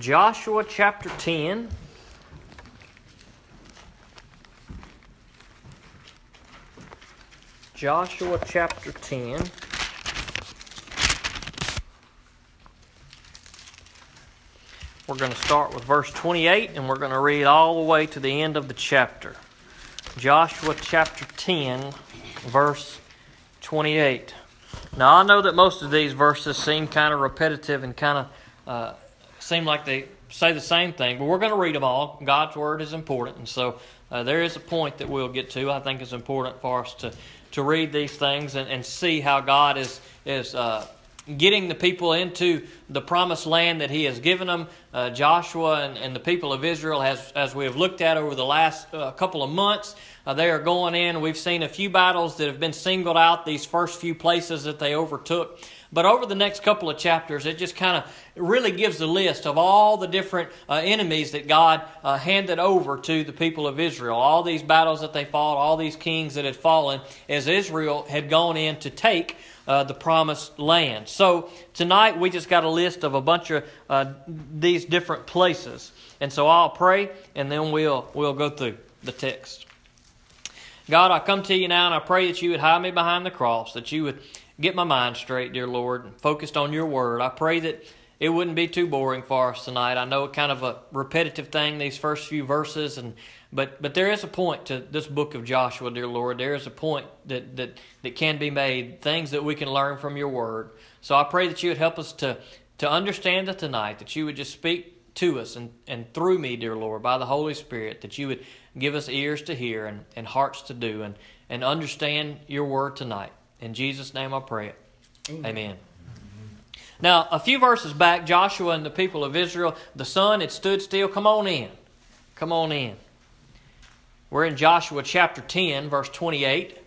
Joshua chapter 10. Joshua chapter 10. We're going to start with verse 28 and we're going to read all the way to the end of the chapter. Joshua chapter 10, verse 28. Now, I know that most of these verses seem kind of repetitive and kind of uh, seem like they say the same thing, but we're going to read them all. God's Word is important, and so uh, there is a point that we'll get to. I think it's important for us to, to read these things and, and see how God is, is uh, getting the people into the promised land that He has given them. Uh, Joshua and, and, the people of Israel, as, as we have looked at over the last uh, couple of months, uh, they are going in. We've seen a few battles that have been singled out, these first few places that they overtook. But over the next couple of chapters, it just kind of really gives the list of all the different uh, enemies that God uh, handed over to the people of Israel. All these battles that they fought, all these kings that had fallen as Israel had gone in to take uh, the promised land. So tonight we just got a list of a bunch of uh, these different places. And so I'll pray and then we'll, we'll go through the text. God, I come to you now and I pray that you would hide me behind the cross, that you would get my mind straight, dear Lord, and focused on your word. I pray that it wouldn't be too boring for us tonight. I know it's kind of a repetitive thing these first few verses and but but there is a point to this book of Joshua, dear Lord. There is a point that that that can be made, things that we can learn from your word. So I pray that you would help us to to understand it tonight, that you would just speak to us and, and through me, dear Lord, by the Holy Spirit, that you would give us ears to hear and, and hearts to do and, and understand your word tonight. In Jesus' name I pray it. Amen. Amen. Now, a few verses back, Joshua and the people of Israel, the sun had stood still. Come on in. Come on in. We're in Joshua chapter 10, verse 28.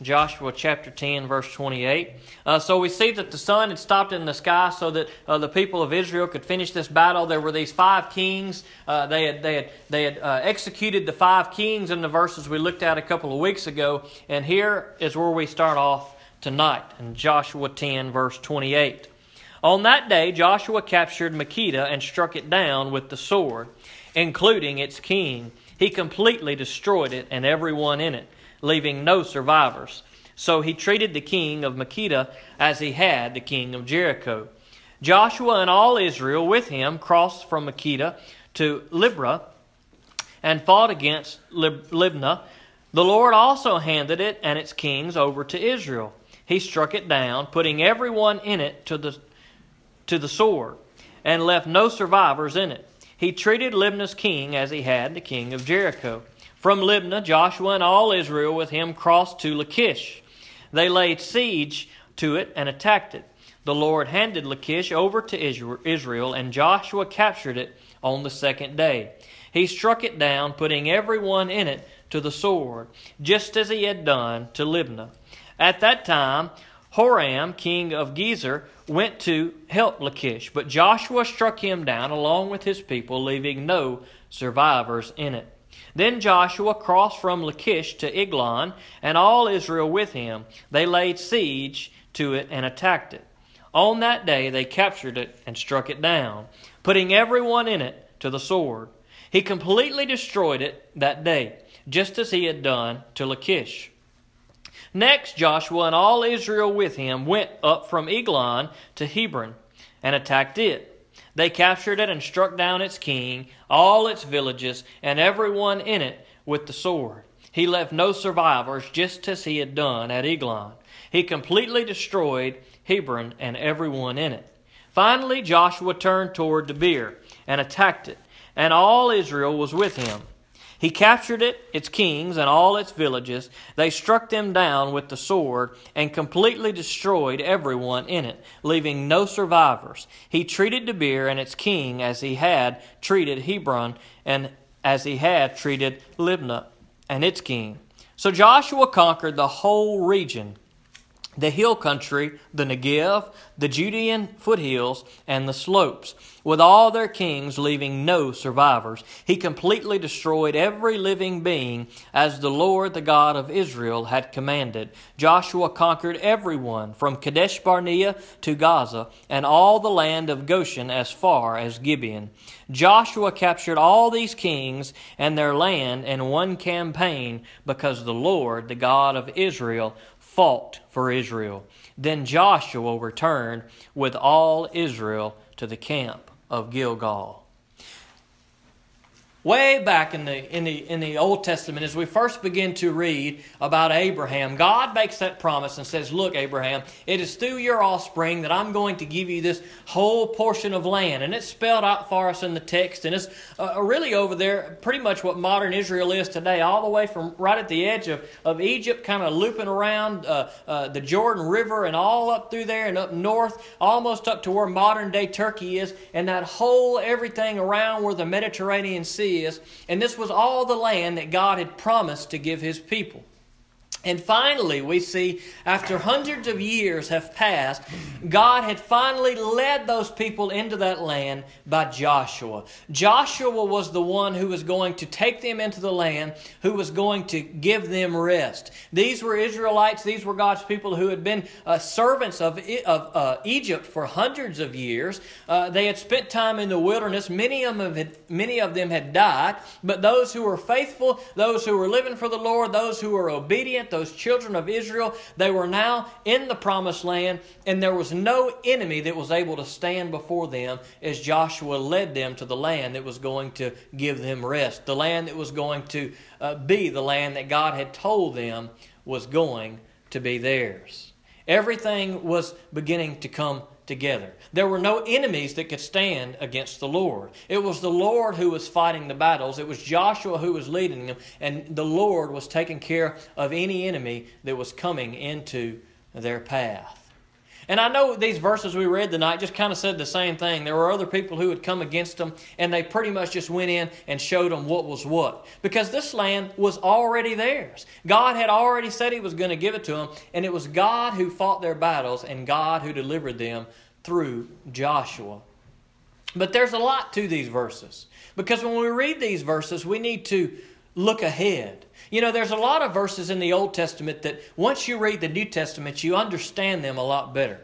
Joshua chapter 10, verse 28. Uh, so we see that the sun had stopped in the sky so that uh, the people of Israel could finish this battle. There were these five kings. Uh, they had, they had, they had uh, executed the five kings in the verses we looked at a couple of weeks ago. And here is where we start off tonight in Joshua 10, verse 28. On that day, Joshua captured Makkedah and struck it down with the sword, including its king. He completely destroyed it and everyone in it leaving no survivors. So he treated the king of Makkedah as he had the king of Jericho. Joshua and all Israel with him crossed from Makkedah to Libnah and fought against Lib- Libnah. The Lord also handed it and its kings over to Israel. He struck it down, putting everyone in it to the, to the sword, and left no survivors in it. He treated Libnah's king as he had the king of Jericho. From Libnah, Joshua and all Israel with him crossed to Lachish. They laid siege to it and attacked it. The Lord handed Lachish over to Israel, and Joshua captured it on the second day. He struck it down, putting everyone in it to the sword, just as he had done to Libnah. At that time, Horam, king of Gezer, went to help Lachish, but Joshua struck him down along with his people, leaving no survivors in it. Then Joshua crossed from Lachish to Eglon, and all Israel with him. They laid siege to it and attacked it. On that day they captured it and struck it down, putting everyone in it to the sword. He completely destroyed it that day, just as he had done to Lachish. Next, Joshua and all Israel with him went up from Eglon to Hebron and attacked it. They captured it and struck down its king, all its villages, and everyone in it with the sword. He left no survivors, just as he had done at Eglon. He completely destroyed Hebron and everyone in it. Finally, Joshua turned toward Debir and attacked it, and all Israel was with him. He captured it, its kings, and all its villages. They struck them down with the sword and completely destroyed everyone in it, leaving no survivors. He treated Debir and its king as he had treated Hebron and as he had treated Libnah and its king. So Joshua conquered the whole region the hill country, the Negev, the Judean foothills, and the slopes, with all their kings, leaving no survivors. He completely destroyed every living being, as the Lord, the God of Israel, had commanded. Joshua conquered everyone, from Kadesh Barnea to Gaza, and all the land of Goshen as far as Gibeon. Joshua captured all these kings and their land in one campaign, because the Lord, the God of Israel, fought for Israel. Then Joshua returned with all Israel to the camp of Gilgal way back in the in the in the Old Testament, as we first begin to read about Abraham, God makes that promise and says, "Look, Abraham, it is through your offspring that I'm going to give you this whole portion of land." And it's spelled out for us in the text, and it's uh, really over there, pretty much what modern Israel is today, all the way from right at the edge of, of Egypt, kind of looping around uh, uh, the Jordan River, and all up through there and up north, almost up to where modern day Turkey is, and that whole everything around where the Mediterranean Sea is, and this was all the land that God had promised to give his people. And finally, we see after hundreds of years have passed, God had finally led those people into that land by Joshua. Joshua was the one who was going to take them into the land, who was going to give them rest. These were Israelites, these were God's people who had been uh, servants of, of uh, Egypt for hundreds of years. Uh, they had spent time in the wilderness. Many of, them had, many of them had died, but those who were faithful, those who were living for the Lord, those who were obedient, those children of Israel, they were now in the promised land, and there was no enemy that was able to stand before them as Joshua led them to the land that was going to give them rest, the land that was going to uh, be the land that God had told them was going to be theirs. Everything was beginning to come together. There were no enemies that could stand against the Lord. It was the Lord who was fighting the battles. It was Joshua who was leading them, and the Lord was taking care of any enemy that was coming into their path. And I know these verses we read tonight just kind of said the same thing. There were other people who had come against them, and they pretty much just went in and showed them what was what. Because this land was already theirs. God had already said He was going to give it to them, and it was God who fought their battles and God who delivered them through Joshua. But there's a lot to these verses. Because when we read these verses, we need to look ahead. You know, there's a lot of verses in the Old Testament that once you read the New Testament, you understand them a lot better.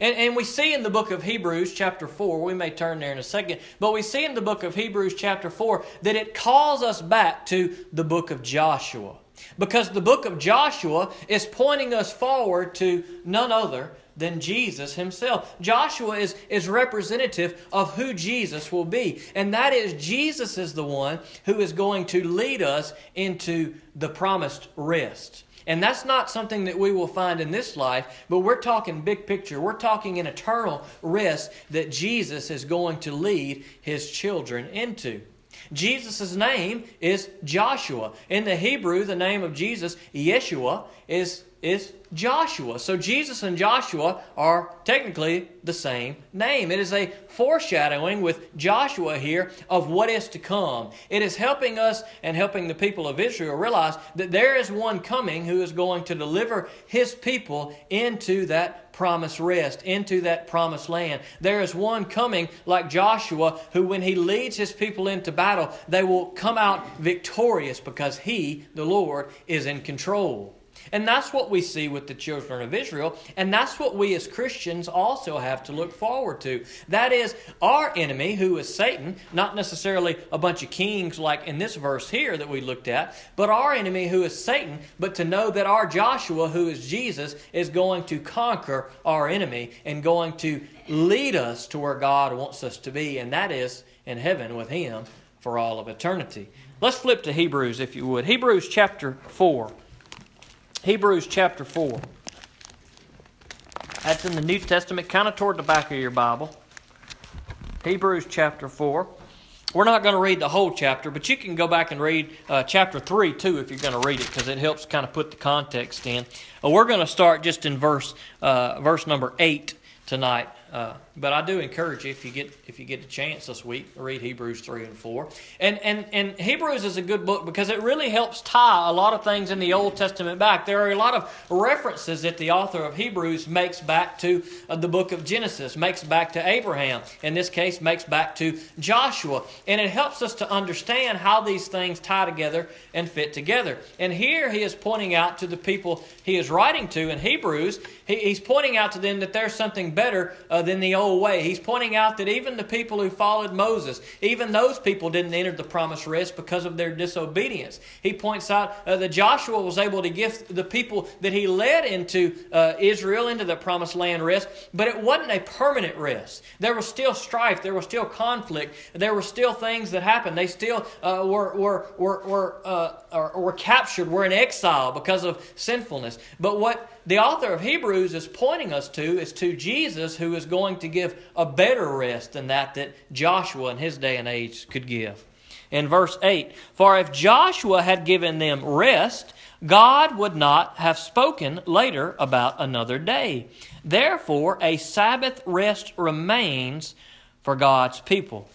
And, and we see in the book of Hebrews, chapter 4, we may turn there in a second, but we see in the book of Hebrews, chapter 4, that it calls us back to the book of Joshua. Because the book of Joshua is pointing us forward to none other than Jesus himself. Joshua is, is representative of who Jesus will be. And that is, Jesus is the one who is going to lead us into the promised rest. And that's not something that we will find in this life, but we're talking big picture. We're talking an eternal rest that Jesus is going to lead his children into. Jesus' name is Joshua. In the Hebrew, the name of Jesus, Yeshua, is, is Joshua. So Jesus and Joshua are technically the same name. It is a foreshadowing with Joshua here of what is to come. It is helping us and helping the people of Israel realize that there is one coming who is going to deliver his people into that promised rest, into that promised land. There is one coming like Joshua who, when he leads his people into battle, they will come out victorious because he, the Lord, is in control. And that's what we see with the children of Israel. And that's what we as Christians also have to look forward to. That is our enemy, who is Satan, not necessarily a bunch of kings like in this verse here that we looked at, but our enemy, who is Satan, but to know that our Joshua, who is Jesus, is going to conquer our enemy and going to lead us to where God wants us to be, and that is in heaven with Him for all of eternity. Let's flip to Hebrews, if you would. Hebrews chapter 4. Hebrews chapter 4. That's in the New Testament, kind of toward the back of your Bible. Hebrews chapter 4. We're not going to read the whole chapter, but you can go back and read uh, chapter 3 too if you're going to read it because it helps kind of put the context in. Uh, we're going to start just in verse, uh, verse number 8 tonight Uh, but I do encourage you if you get if you get a chance this week, read Hebrews three and four. And and and Hebrews is a good book because it really helps tie a lot of things in the Old Testament back. There are a lot of references that the author of Hebrews makes back to uh, the book of Genesis, makes back to Abraham. In this case, makes back to Joshua, and it helps us to understand how these things tie together and fit together. And here he is pointing out to the people he is writing to in Hebrews, he, he's pointing out to them that there's something better. Uh, than the old way. He's pointing out that even the people who followed Moses, even those people didn't enter the promised rest because of their disobedience. He points out uh, that Joshua was able to give the people that he led into uh, Israel, into the promised land rest, but it wasn't a permanent rest. There was still strife, there was still conflict, there were still things that happened. They still uh, were, were, were, were, uh, were captured, were in exile because of sinfulness. But what the author of Hebrews is pointing us to is to Jesus, who is going to give a better rest than that that Joshua in his day and age could give. In verse 8, for if Joshua had given them rest, God would not have spoken later about another day. Therefore, a Sabbath rest remains for God's people.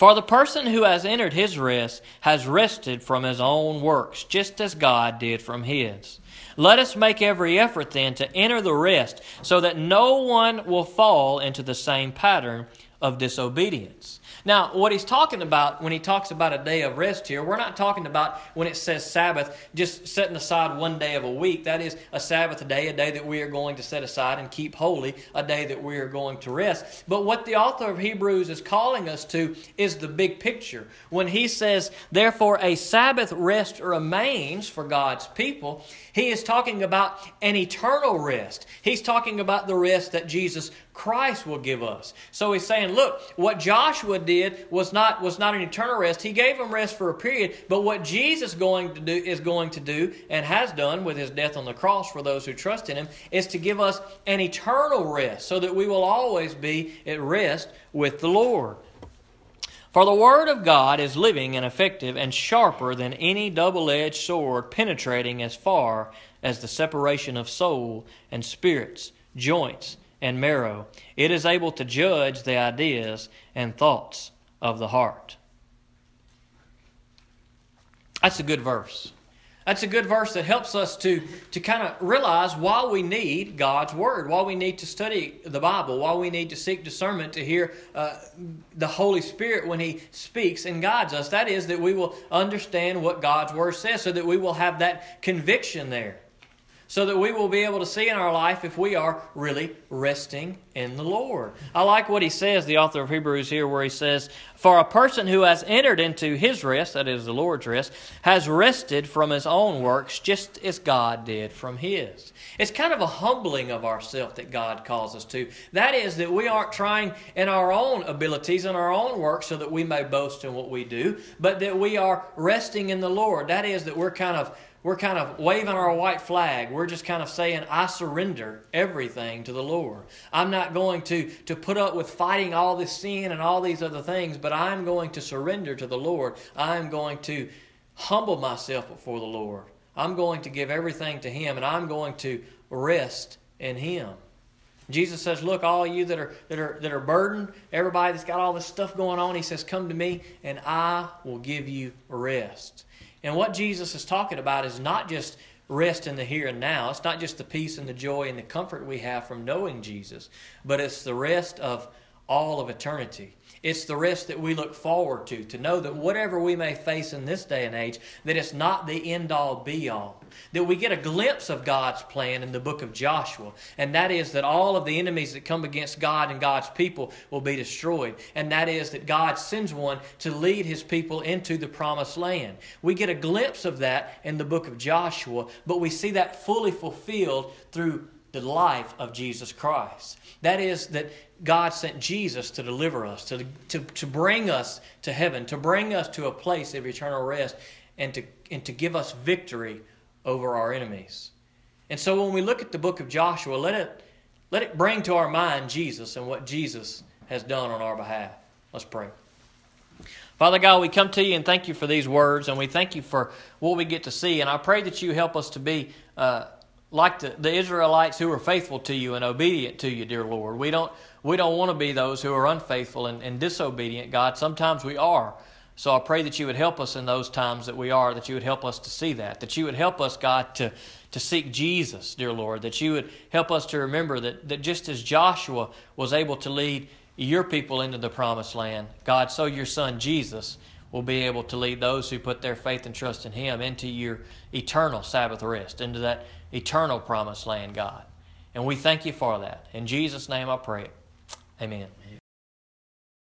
For the person who has entered his rest has rested from his own works, just as God did from his. Let us make every effort then to enter the rest, so that no one will fall into the same pattern of disobedience. Now, what he's talking about when he talks about a day of rest here, we're not talking about when it says Sabbath, just setting aside one day of a week. That is a Sabbath day, a day that we are going to set aside and keep holy, a day that we are going to rest. But what the author of Hebrews is calling us to is the big picture. When he says, therefore, a Sabbath rest remains for God's people, he is talking about an eternal rest. He's talking about the rest that Jesus Christ will give us. So he's saying, look, what Joshua did was not was not an eternal rest. He gave them rest for a period, but what Jesus going to do is going to do and has done with his death on the cross for those who trust in him is to give us an eternal rest so that we will always be at rest with the Lord. For the Word of God is living and effective and sharper than any double edged sword, penetrating as far as the separation of soul and spirits, joints and marrow. It is able to judge the ideas and thoughts of the heart. That's a good verse. That's a good verse that helps us to, to kind of realize why we need God's Word, why we need to study the Bible, why we need to seek discernment to hear uh, the Holy Spirit when He speaks and guides us. That is, that we will understand what God's Word says so that we will have that conviction there so that we will be able to see in our life if we are really resting in the Lord. I like what he says, the author of Hebrews here, where he says, For a person who has entered into his rest, that is the Lord's rest, has rested from his own works just as God did from his. It's kind of a humbling of ourselves that God calls us to. That is, that we aren't trying in our own abilities and our own work so that we may boast in what we do, but that we are resting in the Lord. That is, that we're kind of we're kind of waving our white flag. We're just kind of saying, I surrender everything to the Lord. I'm not going to, to put up with fighting all this sin and all these other things, but I'm going to surrender to the Lord. I'm going to humble myself before the Lord. I'm going to give everything to Him, and I'm going to rest in Him. Jesus says, Look, all you that are, that, are, that are burdened, everybody that's got all this stuff going on, He says, Come to me, and I will give you rest. And what Jesus is talking about is not just rest in the here and now. It's not just the peace and the joy and the comfort we have from knowing Jesus, but it's the rest of all of eternity. It's the rest that we look forward to, to know that whatever we may face in this day and age, that it's not the end all be all. That we get a glimpse of God's plan in the book of Joshua, and that is that all of the enemies that come against God and God's people will be destroyed. And that is that God sends one to lead his people into the promised land. We get a glimpse of that in the book of Joshua, but we see that fully fulfilled through the life of Jesus Christ. That is, that God sent Jesus to deliver us, to, to, to bring us to heaven, to bring us to a place of eternal rest, and to, and to give us victory over our enemies. And so when we look at the book of Joshua, let it, let it bring to our mind Jesus and what Jesus has done on our behalf. Let's pray. Father God, we come to you and thank you for these words, and we thank you for what we get to see. And I pray that you help us to be uh, like the, the Israelites who are faithful to you and obedient to you, dear Lord. We don't, we don't want to be those who are unfaithful and, and disobedient, God. Sometimes we are. So I pray that you would help us in those times that we are, that you would help us to see that, that you would help us, God, to, to seek Jesus, dear Lord, that you would help us to remember that, that just as Joshua was able to lead your people into the promised land, God, so your son Jesus will be able to lead those who put their faith and trust in him into your eternal Sabbath rest, into that eternal promised land, God. And we thank you for that. In Jesus' name I pray. Amen.